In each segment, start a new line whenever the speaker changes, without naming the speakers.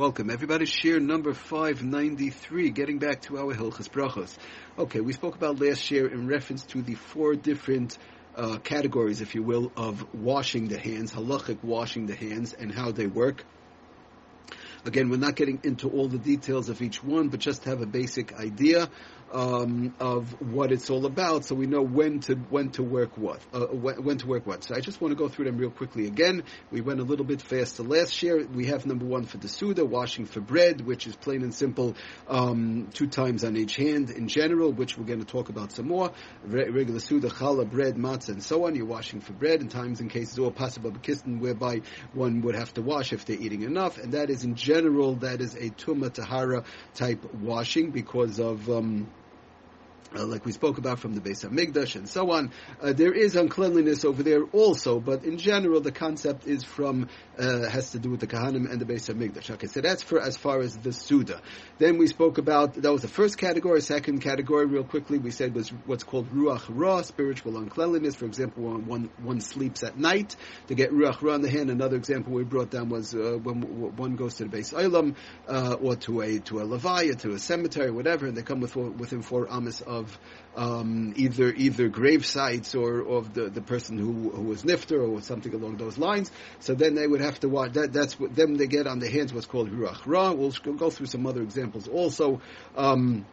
Welcome, everybody. Share number 593, getting back to our Hilchas Brachos. Okay, we spoke about last year in reference to the four different uh, categories, if you will, of washing the hands, halachic washing the hands, and how they work. Again, we're not getting into all the details of each one, but just to have a basic idea um, of what it's all about, so we know when to when to work what, uh, when, to work what. So I just want to go through them real quickly again. We went a little bit faster last year. We have number one for the Suda, washing for bread, which is plain and simple, um, two times on each hand in general, which we're going to talk about some more. Re- regular Suda, challah, bread, matzah, and so on. You're washing for bread, in times and cases all possible kistin, whereby one would have to wash if they're eating enough, and that is in general that is a tuma tahara type washing because of. Um, uh, like we spoke about from the base of Migdash and so on. Uh, there is uncleanliness over there also, but in general, the concept is from uh, has to do with the Kohanim and the base of Migdash. Okay, so that's for as far as the Suda. Then we spoke about that was the first category. Second category, real quickly, we said was what's called Ruach Ra, spiritual uncleanliness. For example, when one one sleeps at night to get Ruach Ra in the hand. Another example we brought down was uh, when one goes to the base Olam uh, or to a to a levaya, to a cemetery, whatever, and they come with within four amas of of um, either either grave sites or of the, the person who, who was nifter or something along those lines. So then they would have to watch that. That's what them they get on the hands what's called ruach ra. We'll go through some other examples also. Um,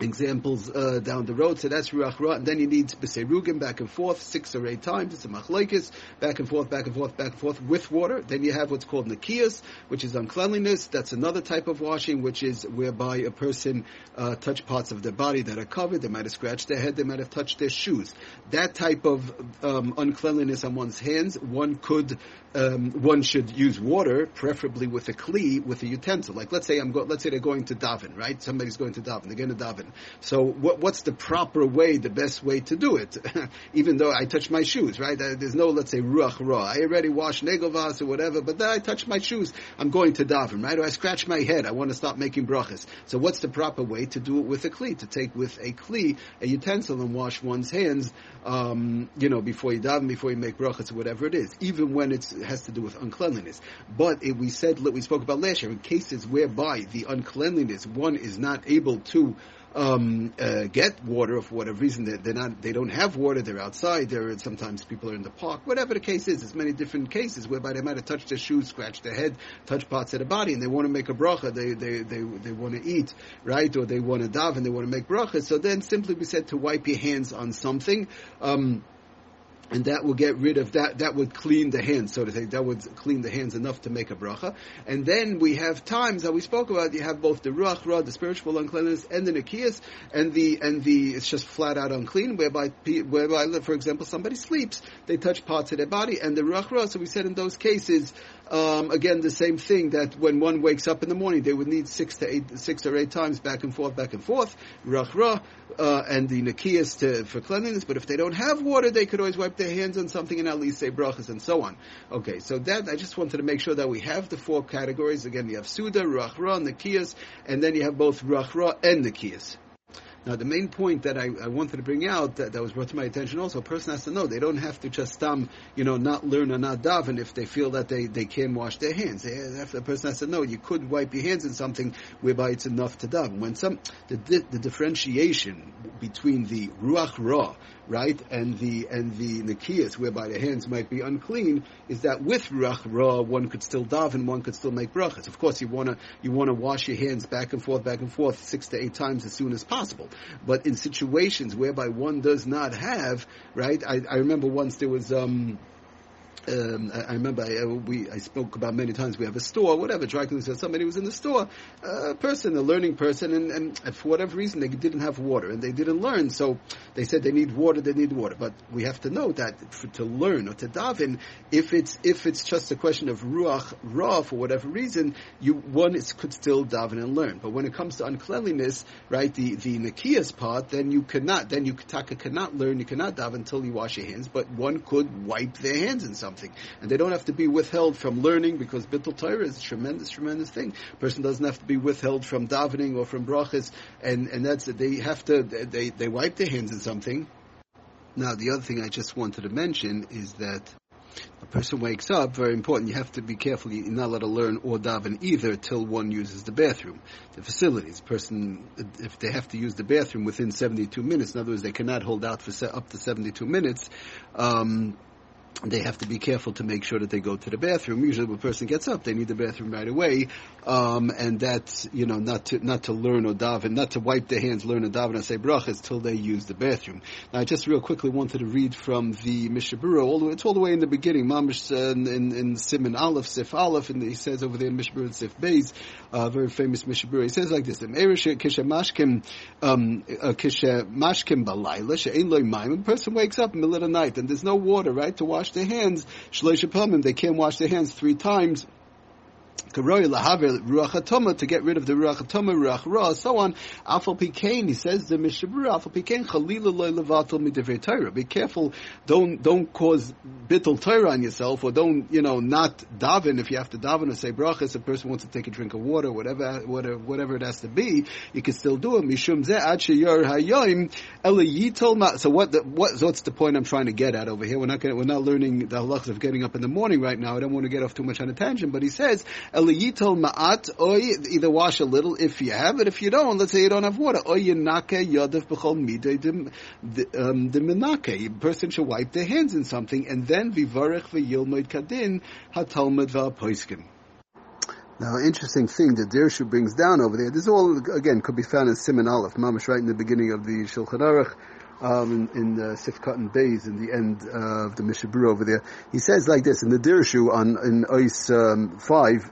examples uh, down the road. So that's Ruach Ra. And then you need Beserugim back and forth six or eight times. It's a machlekes, back and forth, back and forth, back and forth with water. Then you have what's called Nakias, which is uncleanliness. That's another type of washing, which is whereby a person uh, touch parts of their body that are covered. They might have scratched their head. They might have touched their shoes. That type of um, uncleanliness on one's hands, one could, um, one should use water, preferably with a kli, with a utensil. Like let's say I'm go- let's say they're going to daven, right? Somebody's going to daven. They're going to daven. So what, what's the proper way, the best way to do it? Even though I touch my shoes, right? There's no, let's say, ruach ra. I already washed negovas or whatever, but then I touch my shoes. I'm going to daven, right? Or I scratch my head. I want to stop making brachas. So what's the proper way to do it with a kli? To take with a kli, a utensil, and wash one's hands, um, you know, before you daven, before you make brachas or whatever it is, even when it has to do with uncleanliness. But it, we said, we spoke about last year, in cases whereby the uncleanliness, one is not able to um, uh, get water for whatever reason. They're, they're, not, they don't have water. They're outside. There, are, sometimes people are in the park. Whatever the case is, there's many different cases whereby they might have touched their shoes, scratched their head, touched parts of the body, and they want to make a bracha. They they they, they want to eat, right? Or they want to daven. and they want to make bracha. So then, simply be said to wipe your hands on something. Um, and that will get rid of that. That would clean the hands, so to say. That would clean the hands enough to make a bracha. And then we have times that we spoke about. You have both the ruach ra, the spiritual uncleanness, and the nikias, and the and the it's just flat out unclean. Whereby, whereby, for example, somebody sleeps, they touch parts of their body, and the ruach ra. So we said in those cases, um, again, the same thing that when one wakes up in the morning, they would need six to eight, six or eight times back and forth, back and forth, ruach ra, uh, and the nakias to, for cleanliness. But if they don't have water, they could always wipe their hands on something and at least say brachas and so on. Okay, so that I just wanted to make sure that we have the four categories. Again, you have suda, ruach ra, nakias, and then you have both ruach ra and nakias. Now, the main point that I, I wanted to bring out that, that, was brought to my attention also, a person has to know they don't have to just um, you know, not learn or not daven if they feel that they, they can wash their hands. They, the person has to know you could wipe your hands in something whereby it's enough to daven. When some the, the differentiation between the ruach ra, right, and the and the nikias, whereby the hands might be unclean, is that with ruach ra one could still daven, one could still make brachas. Of course, you wanna you wanna wash your hands back and forth, back and forth, six to eight times as soon as possible. But in situations whereby one does not have, right, I, I remember once there was. Um, um, I, I, remember I, uh, we I spoke about many times. We have a store, whatever. Dry cleaning somebody was in the store, a person, a learning person, and, and, for whatever reason they didn't have water and they didn't learn. So they said they need water. They need water. But we have to know that for, to learn or to daven, if it's if it's just a question of ruach ra for whatever reason, you one is, could still daven and learn. But when it comes to uncleanliness, right, the the nakias part, then you cannot. Then you taka cannot learn. You cannot daven until you wash your hands. But one could wipe their hands in something something. And they don't have to be withheld from learning because Bittul Torah is a tremendous, tremendous thing. Person doesn't have to be withheld from davening or from brachas, and, and that's it. They have to, they, they wipe their hands in something. Now, the other thing I just wanted to mention is that A person wakes up, very important, you have to be careful, you're not allowed to learn or daven either till one uses the bathroom, the facilities. Person, if they have to use the bathroom within 72 minutes, in other words, they cannot hold out for up to 72 minutes, um, they have to be careful to make sure that they go to the bathroom. Usually, when a person gets up, they need the bathroom right away, um, and that's you know not to not to learn or daven, not to wipe their hands, learn or daven, and say brachas till they use the bathroom. Now, I just real quickly wanted to read from the Mishnah Berurah. All the way, it's all the way in the beginning, Mamish uh, in, in Simon Aleph, Sif Aleph, and he says over there in Mishnah Berurah Sif Beis, uh, very famous Mishnah Berurah. He says like this: Kisha um, uh, balayla loy A person wakes up in the middle of the night and there's no water, right, to wash wash their hands, shloisha they can't wash their hands three times to get rid of the ruach atoma, ruach ra, so on. Afal pikein, he says the mishabur, afal pikein chalila loy levatel midivrei Torah. Be careful, don't don't cause bittul Torah on yourself, or don't you know not daven if you have to daven or say brachas. A person wants to take a drink of water, whatever whatever whatever it has to be, you can still do it. Mishum zeh ad sheyor hayoim eliyitol So what the, what what's the point I'm trying to get at over here? We're not gonna, we're not learning the halachas of getting up in the morning right now. I don't want to get off too much on a tangent, but he says Eliyitol ma'at, or either wash a little if you have it. If you don't, let's say you don't have water, yinake yodav b'chol menake. Um, a person should wipe their hands in something, and then vivarech v'yilmoid kadin. Now, interesting thing that Dirshu brings down over there. This all again could be found in Simon Aleph, Mamash, right in the beginning of the Shulchan Aruch. Um, in, in the Sifkat and Bays in the end of the Mishabur over there. He says like this in the Dirshu on in Ois um, five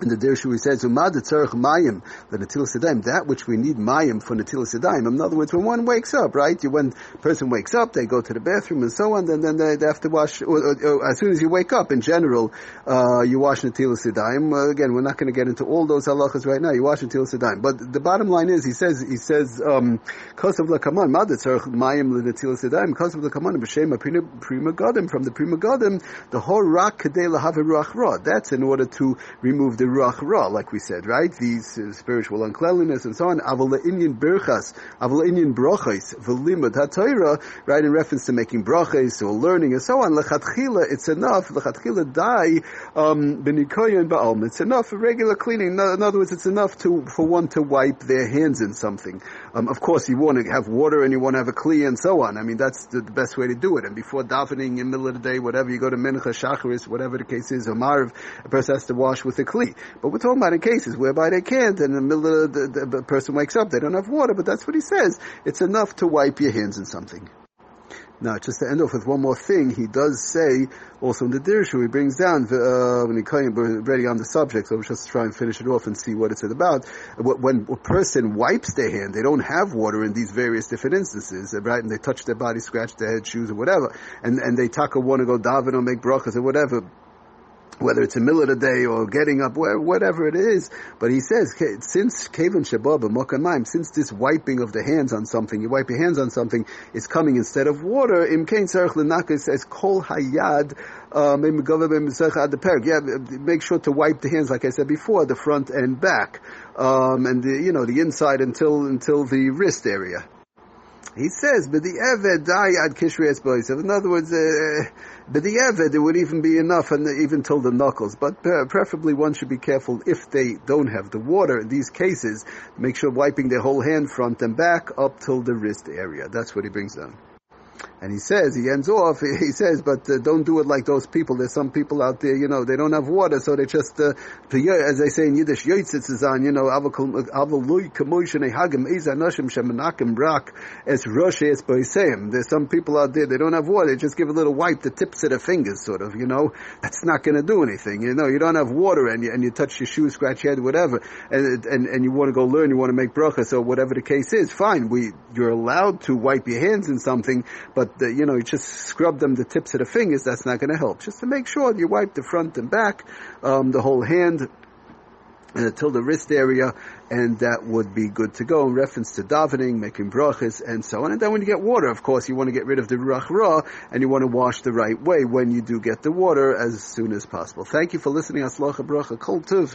in the Dirshu he says, Umad tzarech mayim the netilas yadayim, that which we need mayim for netilas yadayim. In other words, when one wakes up, right? You, When person wakes up, they go to the bathroom and so on, then, then they, they have to wash, or, or, or, as soon as you wake up, in general, uh, you wash netilas yadayim. Uh, again, we're not going to get into all those halachas right now. You wash netilas yadayim. But the bottom line is, he says, he says, um, kosav lekaman, mad tzarech mayim the netilas yadayim, kosav lekaman, b'shem Pri Megadim, from the Pri Megadim, the whole rak kadei lahav ruach. That's in order to remove the ruach ra, like we said, right? These uh, spiritual uncleanliness and so on. Aval inyan birchas, aval inyan brachos, v'limud ha'toira, right? In reference to making brachos or learning and so on. Lechatchila, it's enough. Lechatchila die um, benikoyin ba'alm. It's enough for regular cleaning. In other words, it's enough to for one to wipe their hands in something. Um, of course, you want to have water and you want to have a kli and so on. I mean, that's the, the, best way to do it. And before davening in the middle of the day, whatever, you go to mincha, shacharis, whatever the case is, or marv, a person has to wash with a kli. But we're talking about in cases whereby they can't, and in the middle of the, the, the person wakes up, they don't have water, but that's what he says. It's enough to wipe your hands in something. Now, just to end off with one more thing, he does say also in the Dirshu, he brings down uh, when he came already on the subject. So let's just try and finish it off and see what it's about. When a person wipes their hand, they don't have water in these various different instances, right? And they touch their body, scratch their head, shoes, or whatever, and and they taka want to go daven or make brachas or whatever whether it's a of the day or getting up, whatever it is. But he says, since Kavan Shabab Mokanmaim, since this wiping of the hands on something, you wipe your hands on something, is coming instead of water, Imkain Sarach Lenaka says, Kol Hayad, um, yeah, make sure to wipe the hands, like I said before, the front and back, um, and the, you know, the inside until, until the wrist area. He says, but the Eved die ad kishrias In other words, uh, but the Eved, it would even be enough, and even till the knuckles. But uh, preferably, one should be careful if they don't have the water. In these cases, make sure wiping their whole hand, front and back, up till the wrist area. That's what he brings down. And he says, he ends off, he says, but uh, don't do it like those people. There's some people out there, you know, they don't have water, so they just, uh, as they say in Yiddish, yoitzitz is on, you know. There's some people out there, they don't have water, they just give a little wipe the tips of their fingers, sort of, you know. That's not gonna do anything, you know. You don't have water and you, and you touch your shoe, scratch your head, whatever, and, and, and you want to go learn, you want to make bracha, so whatever the case is, fine, we, you're allowed to wipe your hands in something, but the, you know, you just scrub them the tips of the fingers, that's not going to help. Just to make sure you wipe the front and back, um, the whole hand, uh, till the wrist area, and that would be good to go in reference to davening, making brachas, and so on. And then when you get water, of course, you want to get rid of the ruach ra, and you want to wash the right way when you do get the water as soon as possible. Thank you for listening. Aslacha bracha kol tuv.